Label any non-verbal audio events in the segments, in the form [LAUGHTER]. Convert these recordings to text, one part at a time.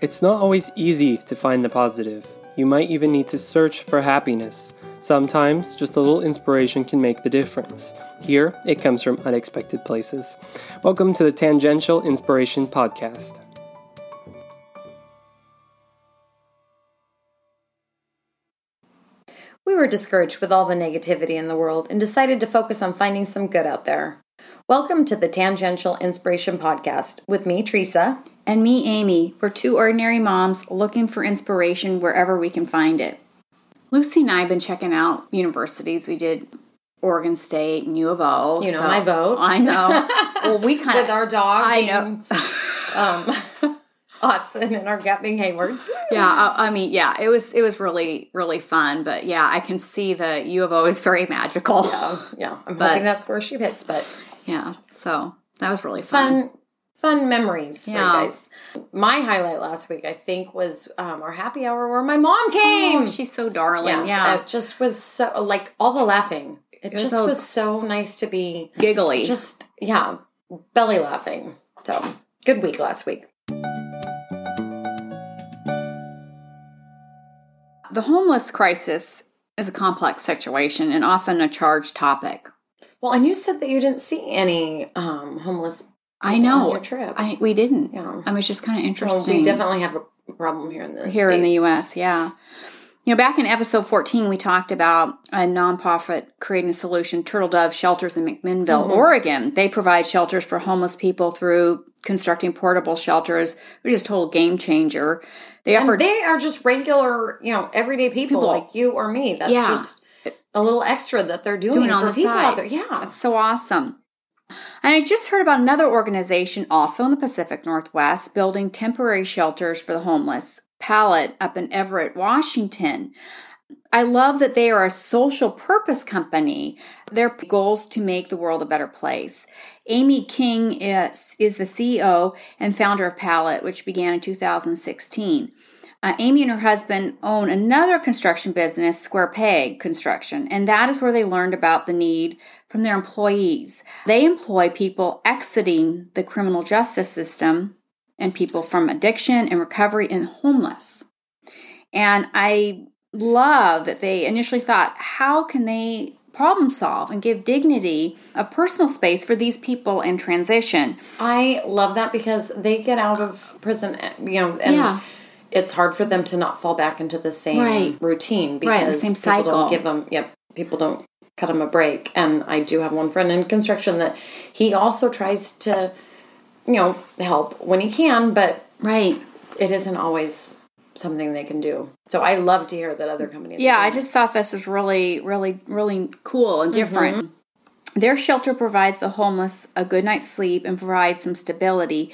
It's not always easy to find the positive. You might even need to search for happiness. Sometimes just a little inspiration can make the difference. Here, it comes from unexpected places. Welcome to the Tangential Inspiration Podcast. We were discouraged with all the negativity in the world and decided to focus on finding some good out there. Welcome to the Tangential Inspiration Podcast with me, Teresa. And me, Amy. We're two ordinary moms looking for inspiration wherever we can find it. Lucy and I have been checking out universities. We did Oregon State and U of O. You know my vote. I know. well, we [LAUGHS] kind With our dog I know. [LAUGHS] um, [LAUGHS] Watson and our cat being Hayward. yeah, I, I mean, yeah, it was it was really really fun. But yeah, I can see the U of O is very magical. Yeah, I'm But- hoping that's where she picks, but Yeah, so that was really fun. fun fun memories for you Yeah. guys. My highlight last week, I think, was um, our happy hour where my mom came. Oh, she's so darling. Yes, yeah, it just was so like all the laughing. It, was just so- was so nice to be giggly. just yeah, belly laughing. So good week last week. the homeless crisis is a complex situation and often a charged topic. Well, and you said that you didn't see any um, homeless. I know. your trip. I we didn't. Yeah. I was just kind of so interesting. we definitely have a problem here in the here in the U.S. Yeah. You know, back in episode 14, we talked about a nonprofit creating a solution, Turtle Dove Shelters in McMinnville, mm-hmm. Oregon. They provide shelters for homeless people through constructing portable shelters, which is a total game changer. They offer they are just regular, you know, everyday people, People. like you or me. That's Yeah. just a little extra that they're doing, doing on for the people side. out there. Yeah. That's so awesome. And I just heard about another organization also in the Pacific Northwest building temporary shelters for the homeless, Pallet up in Everett, Washington. I love that they are a social purpose company. Their goal is to make the world a better place. Amy King is, is the CEO and founder of Pallet, which began in 2016. Uh, Amy and her husband own another construction business, Square Peg Construction, and that is where they learned about the need from their employees. They employ people exiting the criminal justice system and people from addiction and recovery and homeless. And I love that they initially thought, how can they problem solve and give dignity a personal space for these people in transition? I love that because they get out of prison, you know, and Yeah. it's hard for them to not fall back into the same Right. routine Right, the because same people cycle. don't give them, yep, people don't cut him a break. And I do have one friend in construction that he also tries to, you know, help when he can, but Right. it isn't always something they can do. So I love to hear that other companies. Yeah, I just thought this was really, really, really cool and mm-hmm. different. Their shelter provides the homeless a good night's sleep and provides some stability.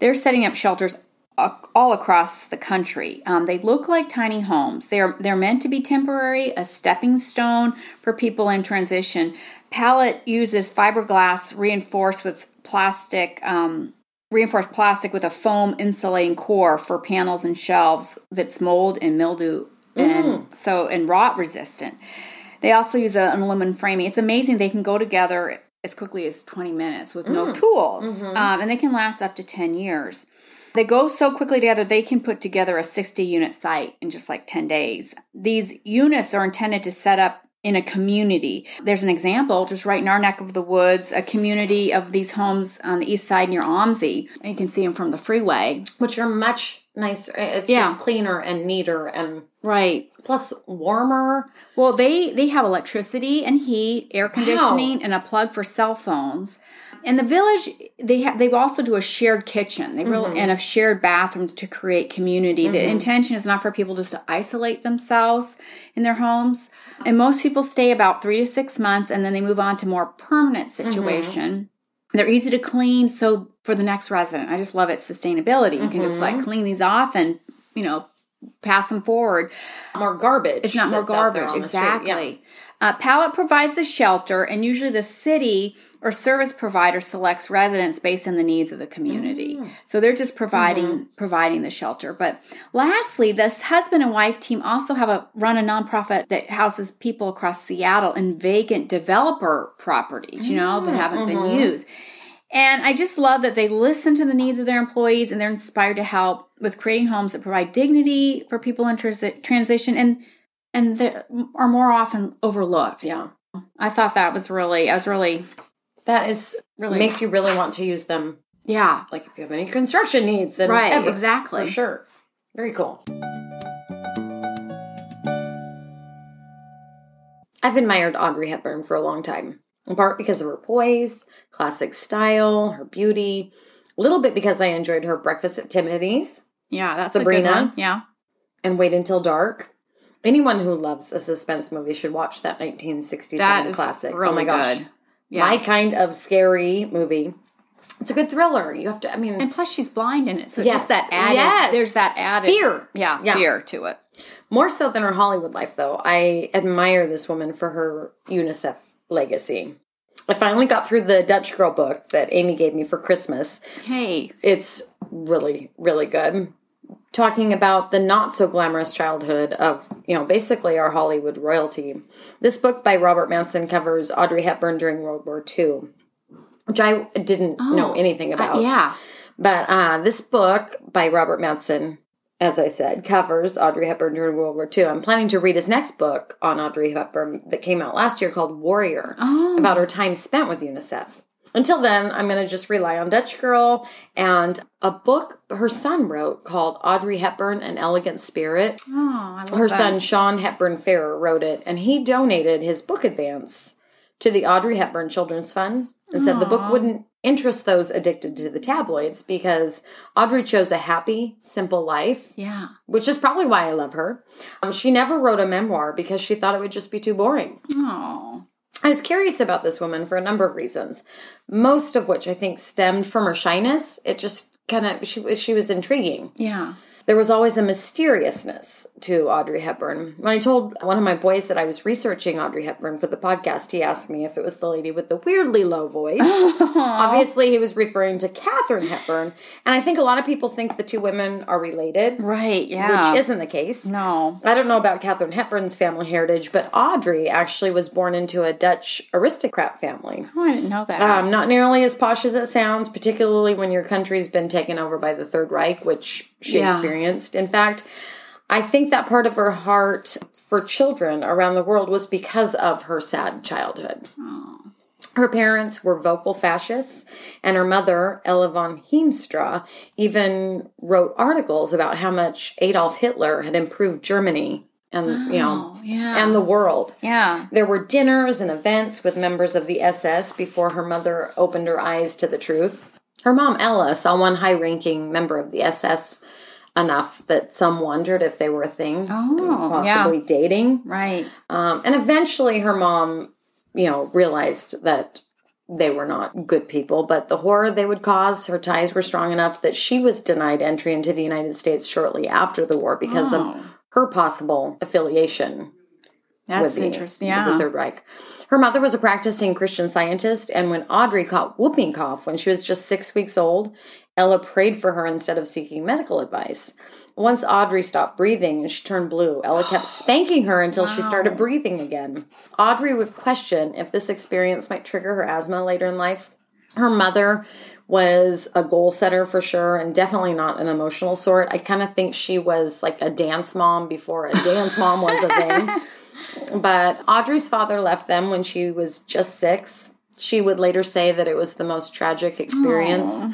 They're setting up shelters all across the country. Um, they look like tiny homes. They're they're meant to be temporary, a stepping stone for people in transition. Pallet uses fiberglass reinforced with plastic. Um, reinforced plastic with a foam insulating core for panels and shelves that's mold and mildew and so and rot resistant. They also use an aluminum framing. It's amazing they can go together as quickly as 20 minutes with no tools, um, and they can last up to 10 years. They go so quickly together, they can put together a 60 unit site in just like 10 days. These units are intended to set up in a community. There's an example just right in our neck of the woods, a community of these homes on the east side near OMSI. You can see them from the freeway. which are much nicer. Eh, it's Yeah. just cleaner and neater and Right. plus warmer. Well, they they have electricity and heat, air conditioning, and a plug for cell phones. In the village, they have they also do a shared kitchen. They really mm-hmm. and a shared bathrooms to create community. The mm-hmm. intention is not for people just to isolate themselves in their homes. And most people stay about three to six months, and then they move on to more permanent mm-hmm. situation. They're easy to clean. So for the next resident, I just love its sustainability. You can just like clean these off and you know pass them forward. More garbage. It's not more that's out there garbage. on the street. Exactly. Uh, Pallet provides the shelter, and usually the city or service provider selects residents based on the needs of the community. Mm. So they're just providing Mm-hmm. providing the shelter. But lastly, this husband and wife team also have a run a nonprofit that houses people across Seattle in vacant developer properties, you know, that haven't been used. And I just love that they listen to the needs of their employees and they're inspired to help with creating homes that provide dignity for people in transi- transition and and that are more often overlooked. Yeah. I thought that was really I was really That is Really- makes you really want to use them. yeah. Like if you have any construction needs and Right, ever, exactly. For sure. Very cool. I've admired Audrey Hepburn for a long time, in part because of her poise, classic style, her beauty, a little bit because I enjoyed her Breakfast at Tiffany's Yeah, that's Sabrina? a good one. Yeah. and Wait Until Dark. Anyone who loves a suspense movie should watch that 1967 That is classic. really oh my gosh. good. Yeah. My kind of scary movie. It's a good thriller. You have to, I mean, And plus she's blind in it. So it's Yes. just that added Yes. there's that added Fear. Yeah, Yeah. fear to it. More so than her Hollywood life, though. I admire this woman for her UNICEF legacy. I finally got through the Dutch Girl book that Amy gave me for Christmas. Hey. It's really, really good. Talking about the not so glamorous childhood of, you know, basically our Hollywood royalty. This book by Robert Matzen covers Audrey Hepburn during World War II, which I didn't know anything about. Uh, yeah. But uh, this book by Robert Matzen, as I said, covers Audrey Hepburn during World War II. I'm planning to read his next book on Audrey Hepburn that came out last year called Warrior, about her time spent with UNICEF. Until then, I'm going to just rely on Dutch Girl and a book her son wrote called Audrey Hepburn An Elegant Spirit. Oh, I love Her that. son, Sean Hepburn Ferrer, wrote it, and he donated his book advance to the Audrey Hepburn Children's Fund and said the book wouldn't interest those addicted to the tabloids because Audrey chose a happy, simple life, Yeah. which is probably why I love her. Um, she never wrote a memoir because she thought it would just be too boring. Oh. I was curious about this woman for a number of reasons, most of which I think stemmed from her shyness. It just kind of she was she was intriguing. Yeah. There was always a mysteriousness to Audrey Hepburn. When I told one of my boys that I was researching Audrey Hepburn for the podcast, he asked me if it was the lady with the weirdly low voice. [LAUGHS] Obviously, he was referring to Katharine Hepburn, and I think a lot of people think the two women are related, Right. Yeah. which isn't the case. no. I don't know about Katharine Hepburn's family heritage, but Audrey actually was born into a Dutch aristocrat family. Oh, I didn't know that. Um, not nearly as posh as it sounds, particularly when your country's been taken over by the Third Reich, which she Yeah. experienced. In fact, I think that part of her heart for children around the world was because of her sad childhood. Her parents were vocal fascists, and her mother, Ella von Heemstra, even wrote articles about how much Adolf Hitler had improved Germany and you know oh, yeah. and the world. yeah. There were dinners and events with members of the SS before her mother opened her eyes to the truth. Her mom, Ella, saw one high ranking member of the SS enough that some wondered if they were a thing, Oh, possibly dating. Right. Um, and eventually her mom, you know, realized that they were not good people, but the horror they would cause, her ties were strong enough that she was denied entry into the United States shortly after the war because Oh. of her possible affiliation That's with the, interesting. with Yeah. the Third Reich. Her mother was a practicing Christian scientist, and when Audrey caught whooping cough when she was just six weeks old, Ella prayed for her instead of seeking medical advice. Once Audrey stopped breathing and she turned blue, Ella kept [GASPS] spanking her until she started breathing again. Audrey would question if this experience might trigger her asthma later in life. Her mother was a goal setter for sure and definitely not an emotional sort. I kind of think she was like a dance mom before a dance mom was a thing. [LAUGHS] But Audrey's father left them when she was just six. She would later say that it was the most tragic experience.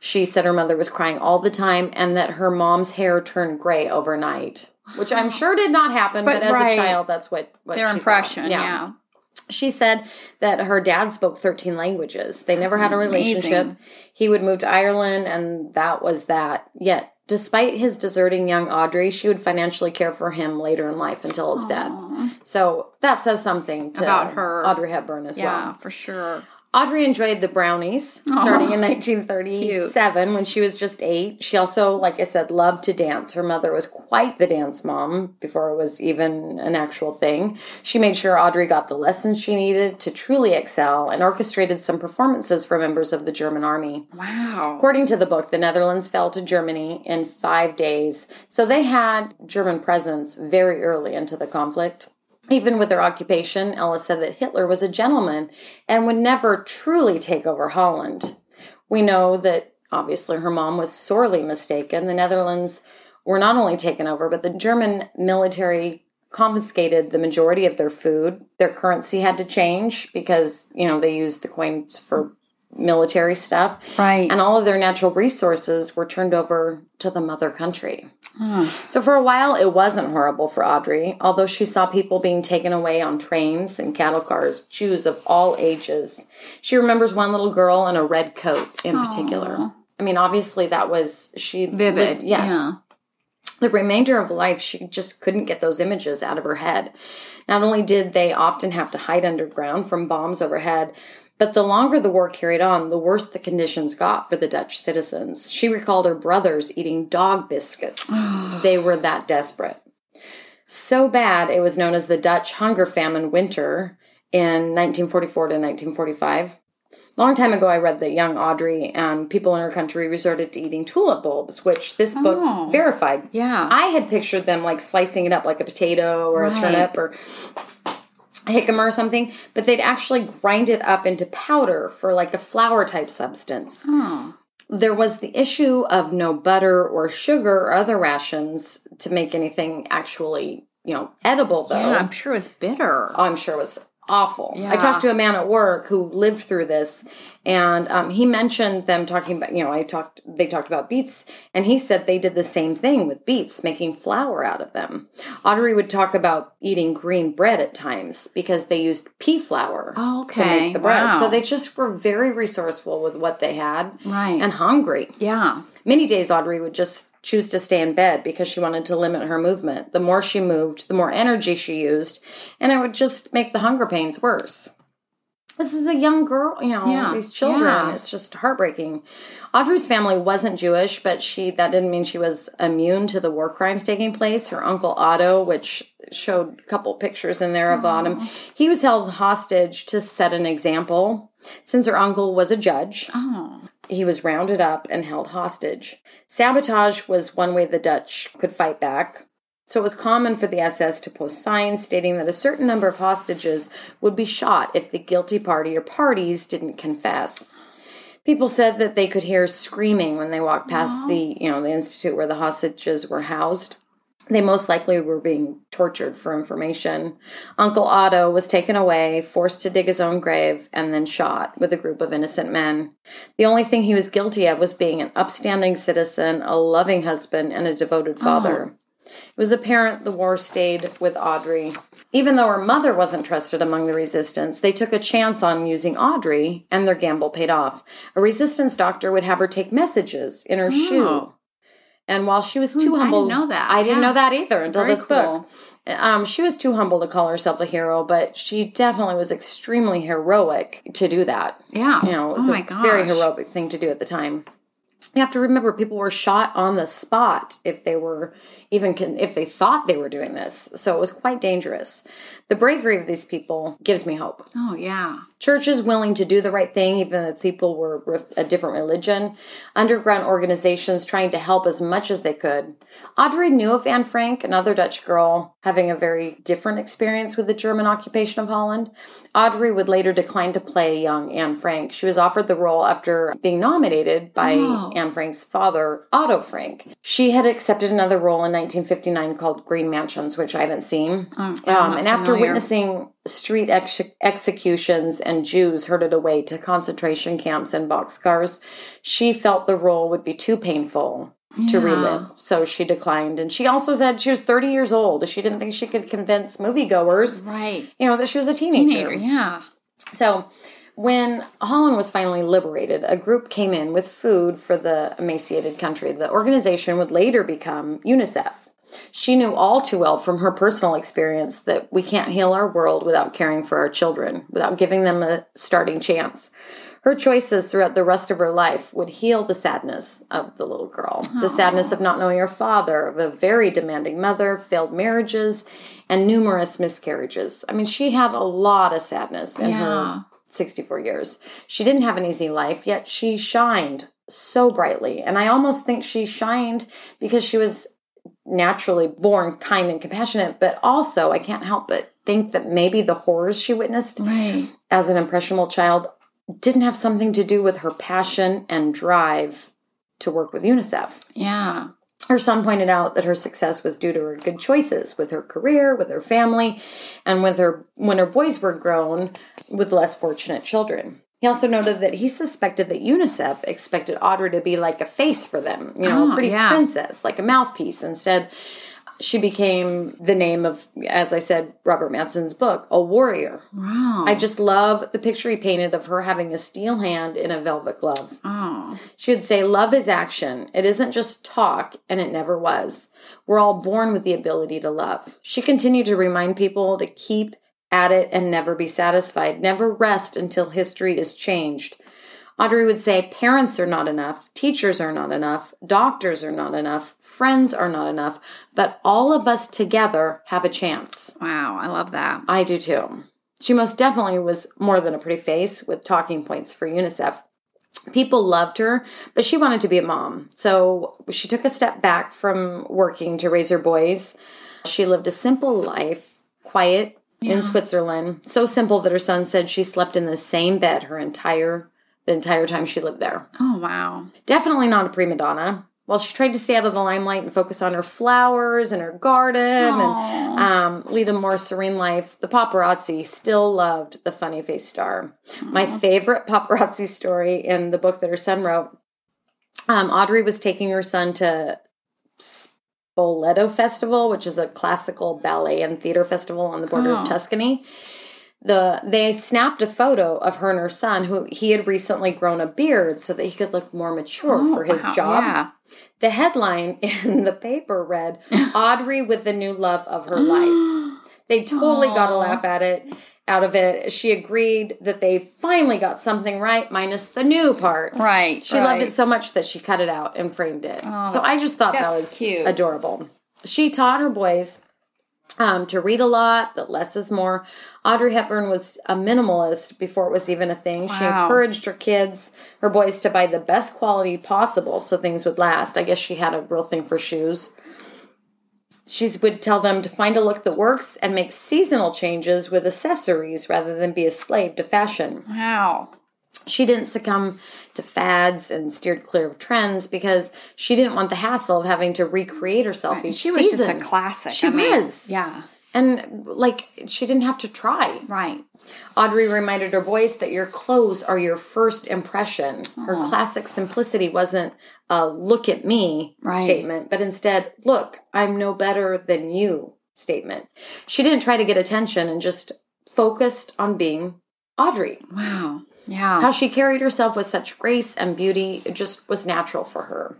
She said her mother was crying all the time and that her mom's hair turned gray overnight, which I'm sure did not happen, but, But, as right. a child, that's what, what Their impression. Yeah. She said that her dad spoke 13 languages. They never had a relationship. amazing. He would move to Ireland, and that was that. Yet, despite his deserting young Audrey, she would financially care for him later in life until his death. So that says something to About her. Audrey Hepburn as Yeah, well. for sure. Audrey enjoyed the brownies starting in 1937 when she was just eight. She also, like I said, loved to dance. Her mother was quite the dance mom before it was even an actual thing. She made sure Audrey got the lessons she needed to truly excel and orchestrated some performances for members of the German army. Wow. According to the book, the Netherlands fell to Germany in five days. So they had German presence very early into the conflict. Even with their occupation, Ella said that Hitler was a gentleman and would never truly take over Holland. We know that obviously her mom was sorely mistaken. The Netherlands were not only taken over, but the German military confiscated the majority of their food. Their currency had to change because, you know, they used the coins for military stuff. Right. And all of their natural resources were turned over to the mother country. So for a while, it wasn't horrible for Audrey, although she saw people being taken away on trains and cattle cars, Jews of all ages. She remembers one little girl in a red coat in particular. I mean, obviously that was she Vivid, lived- yes. yeah. The remainder of life, she just couldn't get those images out of her head. Not only did they often have to hide underground from bombs overhead, but the longer the war carried on, the worse the conditions got for the Dutch citizens. She recalled her brothers eating dog biscuits. [SIGHS] they were that desperate. So bad, it was known as the Dutch hunger famine winter in 1944 to 1945. A long time ago, I read that young Audrey and people in her country resorted to eating tulip bulbs, which this book Oh. verified. Yeah. I had pictured them like slicing it up like a potato or Right. a turnip or jicama or something, but they'd actually grind it up into powder for like a flour type substance. Oh. There was the issue of no butter or sugar or other rations to make anything actually, you know, edible though. Yeah, I'm sure it was bitter. Oh, I'm sure it was awful. Yeah. I talked to a man at work who lived through this, and um, he mentioned them talking about. You know, I talked. They talked about beets, and he said they did the same thing with beets, making flour out of them. Audrey would talk about eating green bread at times because they used pea flour Oh, to make the bread. Wow. So they just were very resourceful with what they had, Right. and hungry. Yeah. Many days Audrey would just choose to stay in bed because she wanted to limit her movement. The more she moved, the more energy she used, and it would just make the hunger pains worse. This is a young girl, you know, Yeah, these children. yeah. It's just heartbreaking. Audrey's family wasn't Jewish, but she that didn't mean she was immune to the war crimes taking place. Her uncle Otto, which showed a couple pictures in there of Otto, he was held hostage to set an example. Since her uncle was a judge, Oh. he was rounded up and held hostage. Sabotage was one way the Dutch could fight back. So it was common for the SS to post signs stating that a certain number of hostages would be shot if the guilty party or parties didn't confess. People said that they could hear screaming when they walked past the, you know, the institute where the hostages were housed. They most likely were being tortured for information. Uncle Otto was taken away, forced to dig his own grave, and then shot with a group of innocent men. The only thing he was guilty of was being an upstanding citizen, a loving husband, and a devoted oh. father. It was apparent the war stayed with Audrey. Even though her mother wasn't trusted among the resistance, they took a chance on using Audrey, and their gamble paid off. A resistance doctor would have her take messages in her shoe. And while she was too I didn't humble, know that. I didn't know that either until Very this book. Um, she was too humble to call herself a hero, but she definitely was extremely heroic to do that. Yeah. You know, it was oh a gosh. very heroic thing to do at the time. You have to remember, people were shot on the spot if they were even con- if they thought they were doing this. So it was quite dangerous. The bravery of these people gives me hope Oh yeah. churches willing to do the right thing, even if people were a different religion, underground organizations trying to help as much as they could. Audrey knew of Anne Frank, another Dutch girl having a very different experience with the German occupation of Holland. Audrey would later decline to play young Anne Frank. She was offered the role after being nominated by Oh. Anne Frank's father, Otto Frank. She had accepted another role in 1959 called Green Mansions, which I haven't seen. I'm Um, and after familiar. witnessing street ex- executions and Jews herded away to concentration camps and boxcars, she felt the role would be too painful to Yeah. relive. So she declined. And she also said she was 30 years old. She didn't think she could convince moviegoers, Right. you know, that she was a teenager. Teenager. Yeah. So when Holland was finally liberated, a group came in with food for the emaciated country. The organization would later become UNICEF. She knew all too well from her personal experience that we can't heal our world without caring for our children, without giving them a starting chance. Her choices throughout the rest of her life would heal the sadness of the little girl, the sadness of not knowing her father, of a very demanding mother, failed marriages, and numerous miscarriages. I mean, she had a lot of sadness in Yeah. her 64 years. She didn't have an easy life, yet she shined so brightly. And I almost think she shined because she was naturally born kind and compassionate, but also I can't help but think that maybe the horrors she witnessed Right. as an impressionable child didn't have something to do with her passion and drive to work with UNICEF. Yeah. Her son pointed out that her success was due to her good choices with her career, with her family, and with her when her boys were grown with less fortunate children. He also noted that he suspected that UNICEF expected Audrey to be like a face for them, you know, Oh, a pretty yeah. princess, like a mouthpiece. Instead, she became the name of, as I said, Robert Matzen's book, a warrior. Wow. I just love the picture he painted of her having a steel hand in a velvet glove. oh. She would say, Love is action. It isn't just talk, and it never was. We're all born with the ability to love. She continued to remind people to keep at it and never be satisfied, never rest until history is changed. Audrey would say, Parents are not enough, teachers are not enough, doctors are not enough, friends are not enough, but all of us together have a chance. Wow. I love that. I do too. She most definitely was more than a pretty face with talking points for UNICEF. People loved her, but she wanted to be a mom. So she took a step back from working to raise her boys. She lived a simple life, quiet in Switzerland. So simple that her son said she slept in the same bed her entire the entire time she lived there. Oh, wow. Definitely not a prima donna. While she tried to stay out of the limelight and focus on her flowers and her garden and um, lead a more serene life, the paparazzi still loved the funny face star. My favorite [LAUGHS] paparazzi story in the book that her son wrote um, Audrey was taking her son to Spoleto Festival, which is a classical ballet and theater festival on the border Oh. of Tuscany the they snapped a photo of her and her son who he had recently grown a beard so that he could look more mature for his Oh, Wow. job Yeah. the headline [LAUGHS] in the paper read audrey with the new love of her life [GASPS] they totally got a laugh at it out of it she agreed that they finally got something right minus the new part Right. she loved it so much that she cut it out and framed it. so I just thought that was cute. adorable. She taught her boys um, to read a lot, that less is more. Audrey Hepburn was a minimalist before it was even a thing. She encouraged her kids, her boys, to buy the best quality possible so things would last. I guess she had a real thing for shoes. She would tell them to find a look that works and make seasonal changes with accessories rather than be a slave to fashion Wow. she didn't succumb to fads and steered clear of trends because she didn't want the hassle of having to recreate herself each She was just a classic. She I mean, was. Yeah. And like she didn't have to try. Right. Audrey reminded her boys that your clothes are your first impression. Her classic simplicity wasn't a look at me Right. statement, but instead, look, I'm no better than you statement. She didn't try to get attention and just focused on being Audrey. Wow. Yeah. How she carried herself with such grace and beauty, it just was natural for her.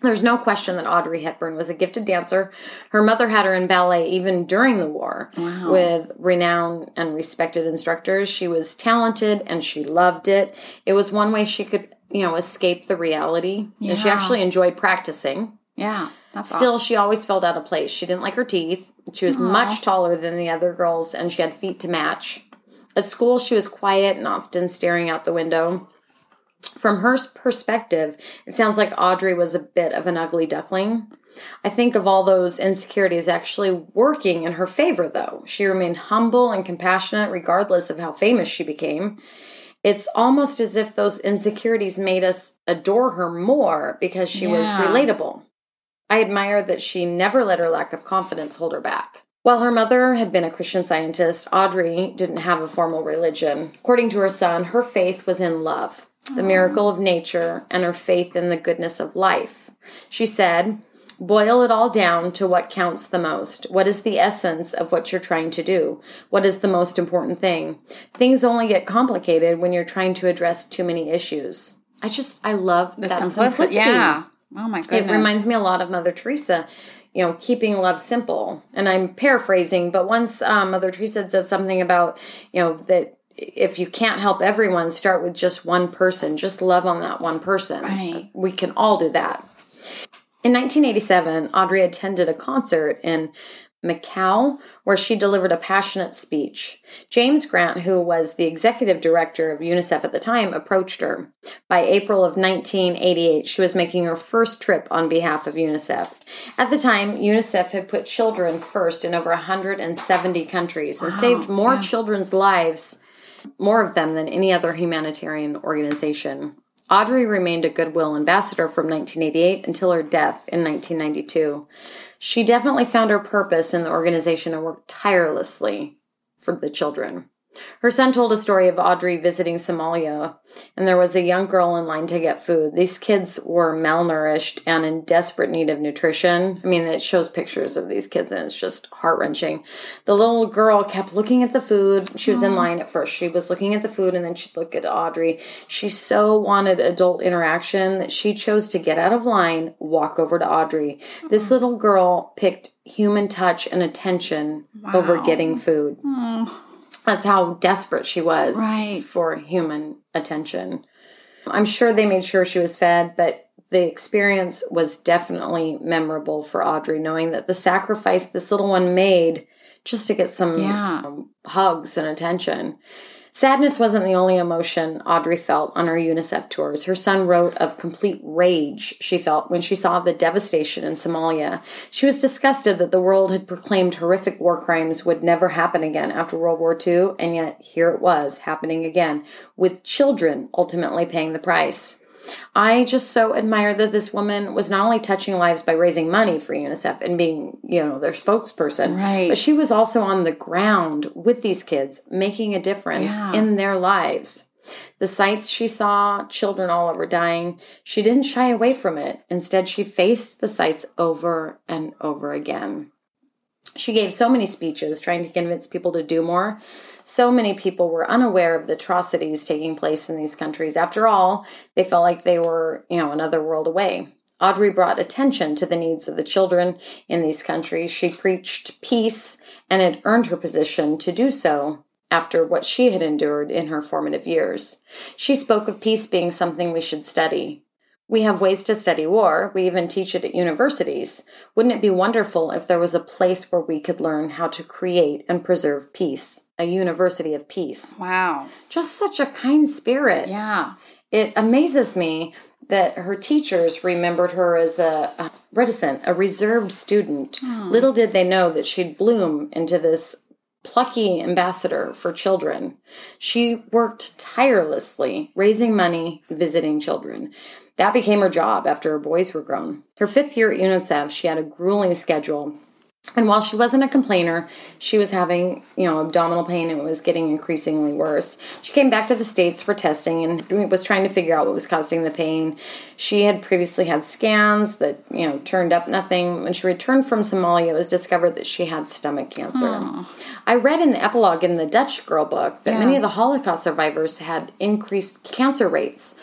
There's no question that Audrey Hepburn was a gifted dancer. Her mother had her in ballet even during the war with renowned and respected instructors. She was talented and she loved it. It was one way she could, you know, escape the reality. And she actually enjoyed practicing. yeah. That's Still, she always felt out of place. She didn't like her teeth. She was much taller than the other girls, and she had feet to match. At school, she was quiet and often staring out the window. From her perspective, it sounds like Audrey was a bit of an ugly duckling. I think of all those insecurities actually working in her favor, though. She remained humble and compassionate regardless of how famous she became. It's almost as if those insecurities made us adore her more because she was relatable. I admire that she never let her lack of confidence hold her back. While her mother had been a Christian scientist, Audrey didn't have a formal religion. According to her son, her faith was in love, the miracle of nature, and her faith in the goodness of life. She said, Boil it all down to what counts the most. What is the essence of what you're trying to do? What is the most important thing? Things only get complicated when you're trying to address too many issues. I just, I love the that simplicity. simplicity. Yeah. Oh my goodness. It reminds me a lot of Mother Teresa, you know, keeping love simple. And I'm paraphrasing, but once um, Mother Teresa said something about, you know, that if you can't help everyone, start with just one person. Just love on that one person. Right. We can all do that. In 1987, Audrey attended a concert in Macau where she delivered a passionate speech. James Grant, who was the executive director of UNICEF at the time, approached her. By April of 1988, she was making her first trip on behalf of UNICEF. At the time, UNICEF had put children first in over 170 countries and saved more children's lives more of them than any other humanitarian organization. Audrey remained a Goodwill ambassador from 1988 until her death in 1992. She definitely found her purpose in the organization and worked tirelessly for the children. Her son told a story of Audrey visiting Somalia, and there was a young girl in line to get food. These kids were malnourished and in desperate need of nutrition. I mean, it shows pictures of these kids, and it's just heart wrenching. The little girl kept looking at the food. She was in line at first. She was looking at the food, and then she'd look at Audrey. She so wanted adult interaction that she chose to get out of line, walk over to Audrey. This little girl picked human touch and attention over getting food. That's how desperate she was Right. for human attention. I'm sure they made sure she was fed, but the experience was definitely memorable for Audrey, knowing that the sacrifice this little one made just to get some Yeah. um, hugs and attention. Sadness wasn't the only emotion Audrey felt on her UNICEF tours. Her son wrote of complete rage she felt when she saw the devastation in Somalia. She was disgusted that the world had proclaimed horrific war crimes would never happen again after World War II, and yet here it was happening again, with children ultimately paying the price. I just so admire that this woman was not only touching lives by raising money for UNICEF and being, you know, their spokesperson, Right. but she was also on the ground with these kids, making a difference Yeah. in their lives. The sights she saw, children all over dying, she didn't shy away from it. Instead, she faced the sights over and over again. She gave so many speeches trying to convince people to do more. So many people were unaware of the atrocities taking place in these countries. After all, they felt like they were, you know, another world away. Audrey brought attention to the needs of the children in these countries. She preached peace and had earned her position to do so after what she had endured in her formative years. She spoke of peace being something we should study. We have ways to study war. We even teach it at universities. Wouldn't it be wonderful if there was a place where we could learn how to create and preserve peace? A university of peace. Wow. Just such a kind spirit. Yeah. It amazes me that her teachers remembered her as a, a reticent, a reserved student. Hmm. Little did they know that she'd bloom into this plucky ambassador for children. She worked tirelessly, raising money, visiting children. That became her job after her boys were grown. Her fifth year at UNICEF, she had a grueling schedule. And while she wasn't a complainer, she was having, you know, abdominal pain and it was getting increasingly worse. She came back to the States for testing and was trying to figure out what was causing the pain. She had previously had scans that, you know, turned up nothing. When she returned from Somalia, it was discovered that she had stomach cancer. I read in the epilogue in the Dutch Girl book that many of the Holocaust survivors had increased cancer rates.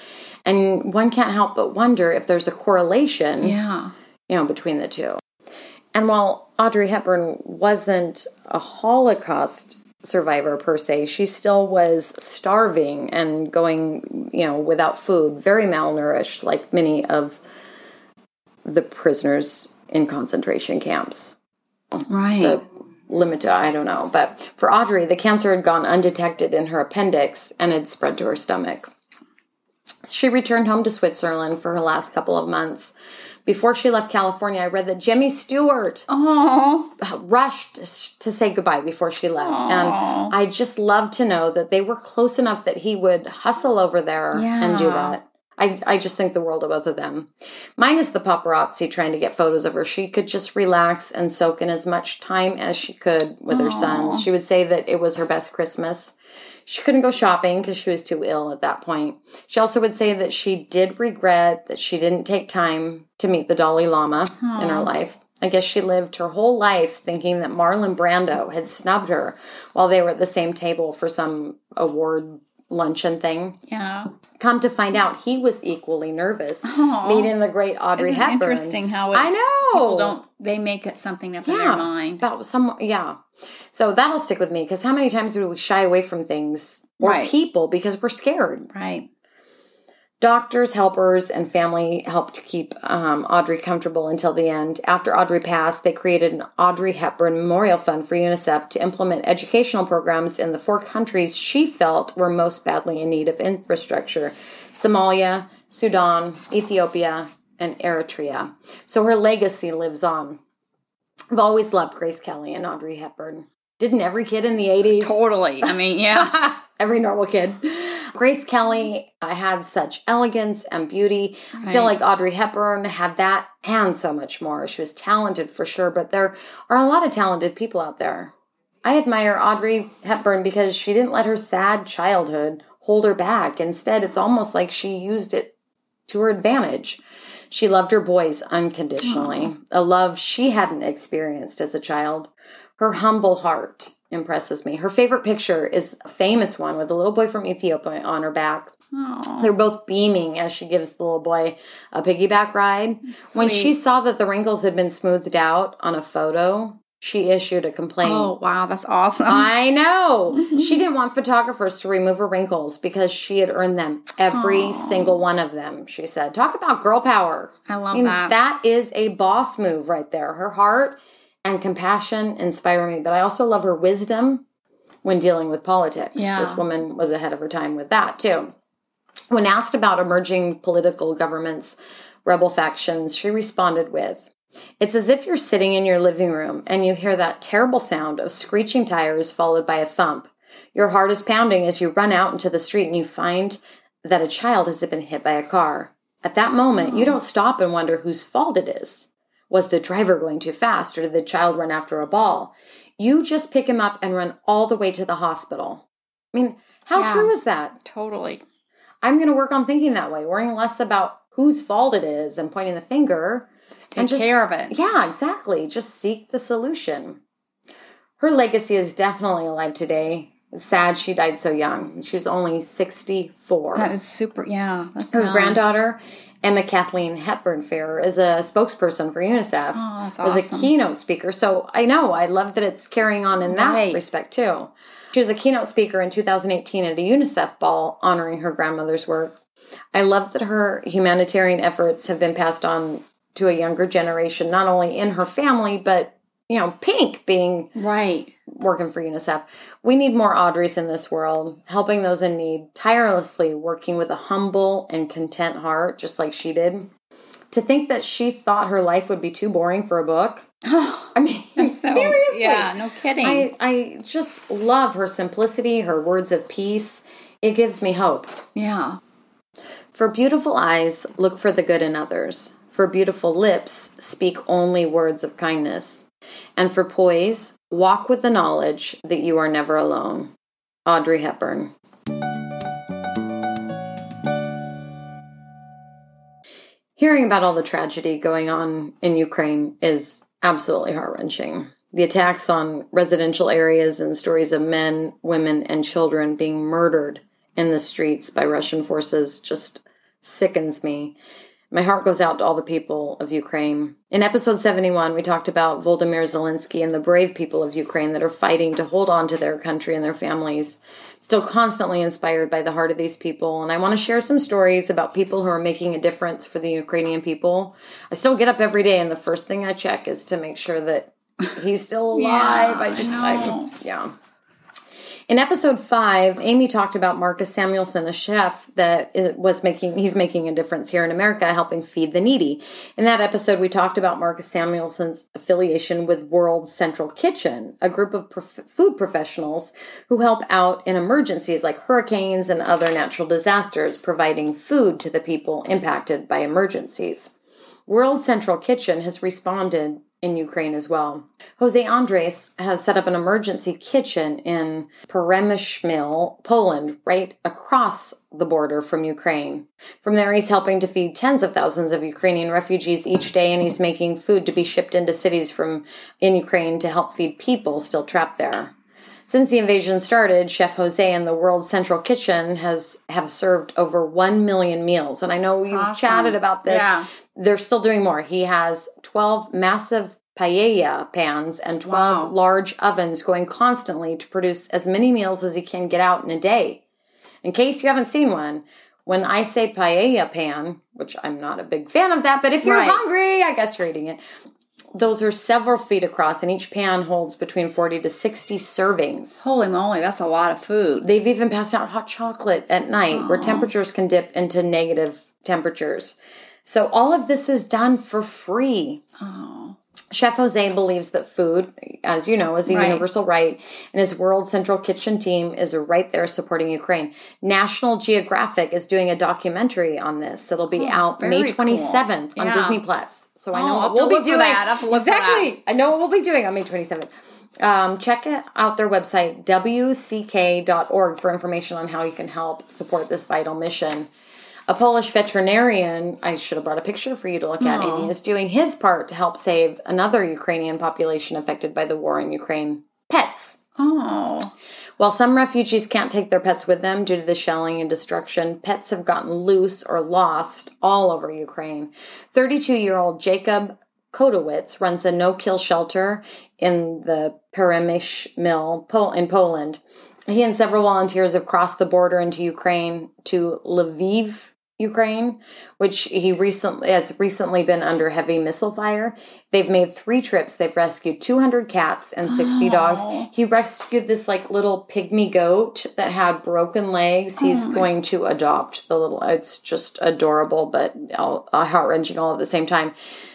And one can't help but wonder if there's a correlation Yeah. you know, between the two. And while Audrey Hepburn wasn't a Holocaust survivor per se, she still was starving and going, you know, without food, very malnourished, like many of the prisoners in concentration camps. Right. The limited, I don't know. But for Audrey, the cancer had gone undetected in her appendix and had spread to her stomach. She returned home to Switzerland for her last couple of months. Before she left California, I read that Jimmy Stewart oh. rushed to say goodbye before she left. And I just love to know that they were close enough that he would hustle over there and do that. I, I just think the world of both of them. Minus the paparazzi trying to get photos of her, she could just relax and soak in as much time as she could with her sons. She would say that it was her best Christmas. She couldn't go shopping because she was too ill at that point. She also would say that she did regret that she didn't take time to meet the Dalai Lama in her life. I guess she lived her whole life thinking that Marlon Brando had snubbed her while they were at the same table for some award luncheon thing. Yeah. Come to find out, he was equally nervous meeting the great Audrey Isn't Hepburn. interesting how it, I know people don't they make it something up in their mind. about some yeah. So that'll stick with me because how many times do we shy away from things or Right. people because we're scared? Right. Doctors, helpers, and family helped keep um, Audrey comfortable until the end. After Audrey passed, they created an Audrey Hepburn Memorial Fund for UNICEF to implement educational programs in the four countries she felt were most badly in need of infrastructure Somalia, Sudan, Ethiopia, and Eritrea. So her legacy lives on. I've always loved Grace Kelly and Audrey Hepburn. Didn't every kid in the 80s? Totally. I mean, yeah. [LAUGHS] every normal kid. Grace Kelly had such elegance and beauty. I feel like Audrey Hepburn had that and so much more. She was talented for sure, but there are a lot of talented people out there. I admire Audrey Hepburn because she didn't let her sad childhood hold her back. Instead, it's almost like she used it to her advantage. She loved her boys unconditionally, a love she hadn't experienced as a child. Her humble heart impresses me. Her favorite picture is a famous one with a little boy from Ethiopia on her back. They're both beaming as she gives the little boy a piggyback ride. When she saw that the wrinkles had been smoothed out on a photo, she issued a complaint. Oh, wow, that's awesome. I [LAUGHS] know. She [LAUGHS] didn't want photographers to remove her wrinkles because she had earned them. Every single one of them, she said. Talk about girl power. I love that. That is a boss move right there. Her heart and compassion inspire me, but I also love her wisdom when dealing with politics. Yeah. This woman was ahead of her time with that, too. When asked about emerging political governments, rebel factions, she responded with, It's as if you're sitting in your living room and you hear that terrible sound of screeching tires followed by a thump. Your heart is pounding as you run out into the street and you find that a child has been hit by a car. At that moment, you oh. don't stop and wonder whose fault it is. Was the driver going too fast or did the child run after a ball? You just pick him up and run all the way to the hospital. I mean, how Yeah. true is that? totally. I'm going to work on thinking that way, worrying less about whose fault it is and pointing the finger. Just Take and just- care of it. Yeah, exactly. Just seek the solution. Her legacy is definitely alive today. It's sad she died so young. She was only 64. That is super. Yeah. That's Her young. granddaughter, Emma Kathleen Hepburn Ferrer, is a spokesperson for UNICEF. Oh, that's Was a keynote speaker. So I know, I love that it's carrying on in that Right. respect too. She was a keynote speaker in 2018 at a UNICEF ball honoring her grandmother's work. I love that her humanitarian efforts have been passed on to a younger generation, not only in her family, but you know, Pink being Right. working for UNICEF. We need more Audreys in this world, helping those in need, tirelessly working with a humble and content heart, just like she did. To think that she thought her life would be too boring for a book. Oh, [LAUGHS] I mean, So, seriously. Yeah. No kidding. I, I just love her simplicity, her words of peace. It gives me hope. yeah. For beautiful eyes, look for the good in others. For beautiful lips, speak only words of kindness. And for poise, walk with the knowledge that you are never alone. Audrey Hepburn. Hearing about all the tragedy going on in Ukraine is absolutely heart wrenching. The attacks on residential areas and stories of men, women, and children being murdered in the streets by Russian forces just sickens me. My heart goes out to all the people of Ukraine. In episode 71, we talked about Volodymyr Zelensky and the brave people of Ukraine that are fighting to hold on to their country and their families. Still constantly inspired by the heart of these people. And I want to share some stories about people who are making a difference for the Ukrainian people. I still get up every day, and the first thing I check is to make sure that he's still [LAUGHS] alive. I I just, know. I, yeah. In episode five, Amy talked about Marcus Samuelsson, a chef that was making he's making a difference here in America, helping feed the needy. In that episode, we talked about Marcus Samuelsson's affiliation with World Central Kitchen, a group of prof- food professionals who help out in emergencies like hurricanes and other natural disasters, providing food to the people impacted by emergencies. World Central Kitchen has responded in Ukraine as well. Jose Andres has set up an emergency kitchen in Peremyshmil, Poland, right across the border from Ukraine. From there, he's helping to feed tens of thousands of Ukrainian refugees each day, and he's making food to be shipped into cities from in Ukraine to help feed people still trapped there. Since the invasion started, Chef Jose and the World Central Kitchen has have served over 1 million meals. And I know you've awesome. chatted about this. Yeah. They're still doing more. He has 12 massive paella pans and 12 Wow. large ovens going constantly to produce as many meals as he can get out in a day. In case you haven't seen one, when I say paella pan, which I'm not a big fan of that, but if you're Right. hungry, I guess you're eating it. Those are several feet across, and each pan holds between 40 to 60 servings. Holy moly, that's a lot of food. They've even passed out hot chocolate at night where temperatures can dip into negative temperatures. So all of this is done for free. Oh. Chef Jose believes that food, as you know, is a Right. universal right, and his World Central Kitchen team is right there supporting Ukraine. National Geographic is doing a documentary on this. It'll be out May Oh, very cool. 27th on Yeah. Disney Plus. So I Oh, know what we'll be doing. that. I'll have to look for exactly. I know what we'll be doing on May 27th. Um, check out their website, wck.org, for information on how you can help support this vital mission. A Polish veterinarian, I should have brought a picture for you to look at, Amy, is doing his part to help save another Ukrainian population affected by the war in Ukraine pets. Oh, While some refugees can't take their pets with them due to the shelling and destruction, pets have gotten loose or lost all over Ukraine. 32 year old Jacob Kotowicz runs a no kill shelter in the Przemyśl in Poland. He and several volunteers have crossed the border into Ukraine to Lviv, Ukraine, which he recently has recently been under heavy missile fire. They've made three trips. They've rescued 200 cats and 60 dogs. Oh. He rescued this like little pygmy goat that had broken legs. He's oh going to adopt the little. It's just adorable, but uh, heart wrenching all at the same time.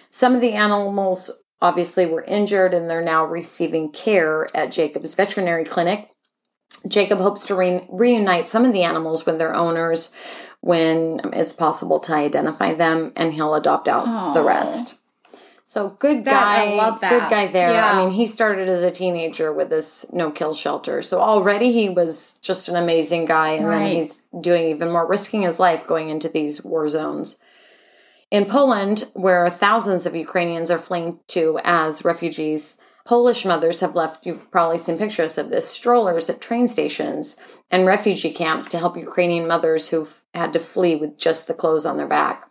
Some of the animals obviously were injured and they're now receiving care at Jacob's veterinary clinic. Jacob hopes to re- reunite some of the animals with their owners when it's possible to identify them, and he'll adopt out the rest. So good That- guy, I love that. good guy there. Yeah. I mean, he started as a teenager with this no kill shelter, so already he was just an amazing guy, and Right. then he's doing even more, risking his life going into these war zones. In Poland, where thousands of Ukrainians are fleeing to as refugees, Polish mothers have left, you've probably seen pictures of this, strollers at train stations and refugee camps to help Ukrainian mothers who've had to flee with just the clothes on their back.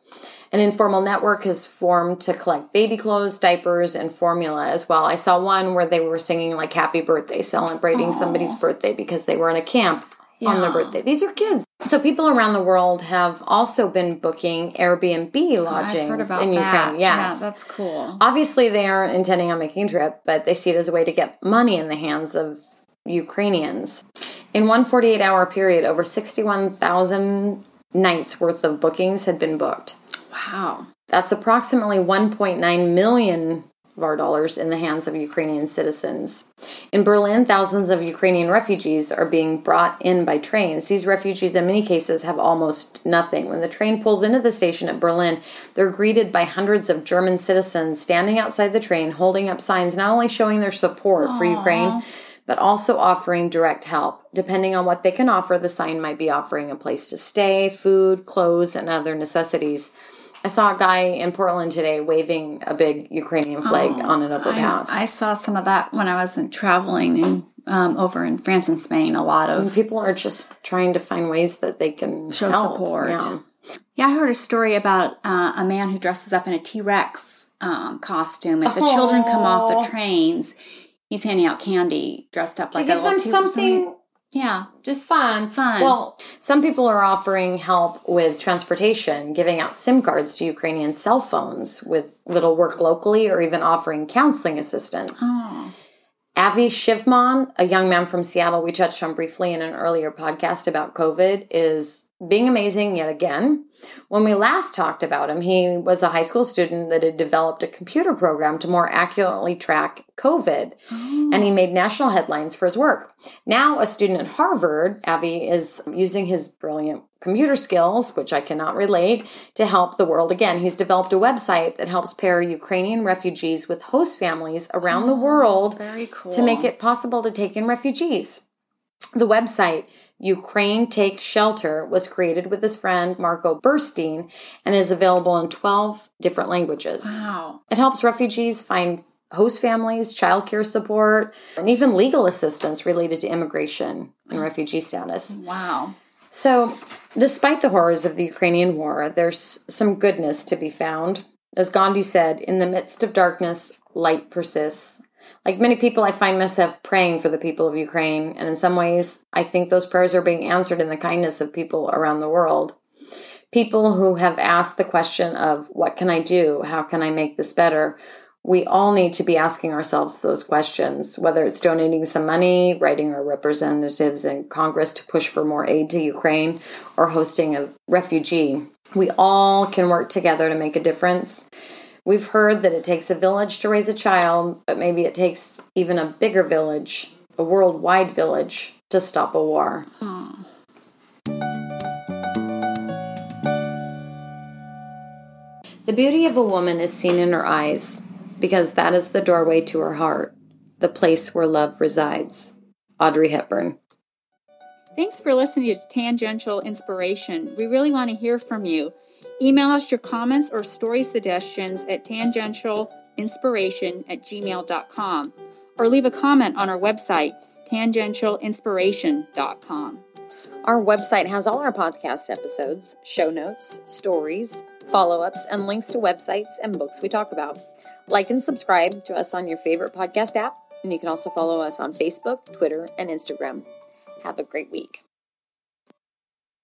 An informal network has formed to collect baby clothes, diapers, and formula as well. I saw one where they were singing like happy birthday, celebrating somebody's birthday because they were in a camp on their birthday. These are kids. So people around the world have also been booking Airbnb lodgings I've heard about in that. Ukraine. Yes. Yeah, that's cool. Obviously, they aren't intending on making a trip, but they see it as a way to get money in the hands of Ukrainians. In one 48 hour period, over 61,000 nights worth of bookings had been booked. Wow. That's approximately 1.9 million of our dollars in the hands of Ukrainian citizens. In Berlin, thousands of Ukrainian refugees are being brought in by trains. These refugees, in many cases, have almost nothing. When the train pulls into the station at Berlin, they're greeted by hundreds of German citizens standing outside the train, holding up signs, not only showing their support for Ukraine, but also offering direct help. Depending on what they can offer, the sign might be offering a place to stay, food, clothes, and other necessities. I saw a guy in Portland today waving a big Ukrainian flag on an overpass. I, I saw some of that when I was in- traveling in, um, over in France and Spain. A lot of People are just trying to find ways that they can Show help. support. Yeah. Yeah, I heard a story about uh, a man who dresses up in a T Rex um, costume. As the children come off the trains, he's handing out candy dressed up like give a little them something Yeah, just fun. Fun. Well, some people are offering help with transportation, giving out SIM cards to Ukrainian cell phones with little work locally or even offering counseling assistance. Oh. Avi Schiffmann, a young man from Seattle we touched on briefly in an earlier podcast about COVID, is being amazing yet again. When we last talked about him, he was a high school student that had developed a computer program to more accurately track COVID, and he oh. made national headlines for his work. Now, a student at Harvard, Avi is using his brilliant computer skills, which I cannot relate, to help the world again. He's developed a website that helps pair Ukrainian refugees with host families around the oh, world very cool. to make it possible to take in refugees. The website, Ukraine Take Shelter, was created with his friend Marco Burstein and is available in 12 different languages. Wow. It helps refugees find host families, childcare support, and even legal assistance related to immigration and refugee status. Wow. So, despite the horrors of the Ukrainian war, there's some goodness to be found. As Gandhi said, in the midst of darkness, light persists. Like many people, I find myself praying for the people of Ukraine, and in some ways, I think those prayers are being answered in the kindness of people around the world. People who have asked the question of, What can I do? How can I make this better? We all need to be asking ourselves those questions, whether it's donating some money, writing our representatives in Congress to push for more aid to Ukraine, or hosting a refugee. We all can work together to make a difference. We've heard that it takes a village to raise a child, but maybe it takes even a bigger village, a worldwide village, to stop a war. The beauty of a woman is seen in her eyes, because that is the doorway to her heart, the place where love resides. Audrey Hepburn. Thanks for listening to Tangential Inspiration. We really want to hear from you. Email us your comments or story suggestions at tangentialinspiration at gmail.com or leave a comment on our website, tangentialinspiration.com. Our website has all our podcast episodes, show notes, stories, follow ups, and links to websites and books we talk about. Like and subscribe to us on your favorite podcast app, and you can also follow us on Facebook, Twitter, and Instagram. Have a great week.